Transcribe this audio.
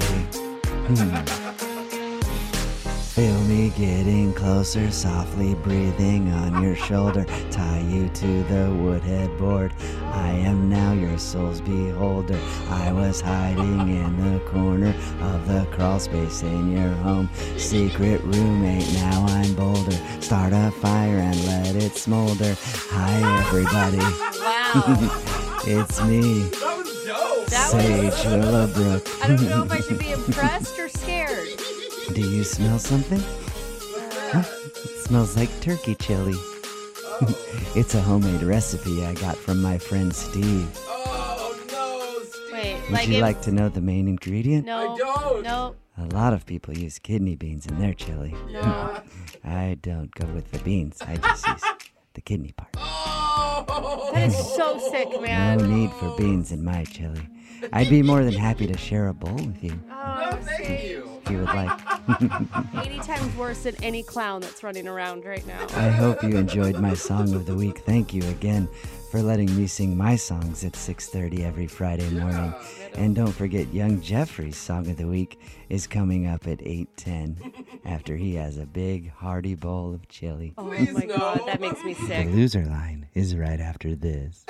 Hmm. Feel me getting closer, softly breathing on your shoulder. Tie you to the woodhead board. I am now your soul's beholder. I was hiding in the corner of the crawl space in your home. Secret roommate, now I'm bolder. Start a fire and let it smolder. Hi, everybody. Wow. It's me, That was dope. That Sage was. Willowbrook. I don't know if I should be impressed or scared. Do you smell something? Huh? It smells like turkey chili. it's a homemade recipe I got from my friend Steve. Oh no, Steve. Wait, Would like you if, like to know the main ingredient? no, I don't. no, A lot of people use kidney beans in their chili. no. I don't go with the beans. I just use the kidney part. That is so sick, man. No need for beans in my chili. I'd be more than happy to share a bowl with you Oh, No, thank you. if you would like. 80 times worse than any clown that's running around right now. I hope you enjoyed my song of the week. Thank you again for letting me sing my songs at 6:30 every Friday morning. And don't forget young Jeffrey's song of the week is coming up at 8:10 after he has a big hearty bowl of chili. Oh Please my god, that makes me sick. The loser line is right after this.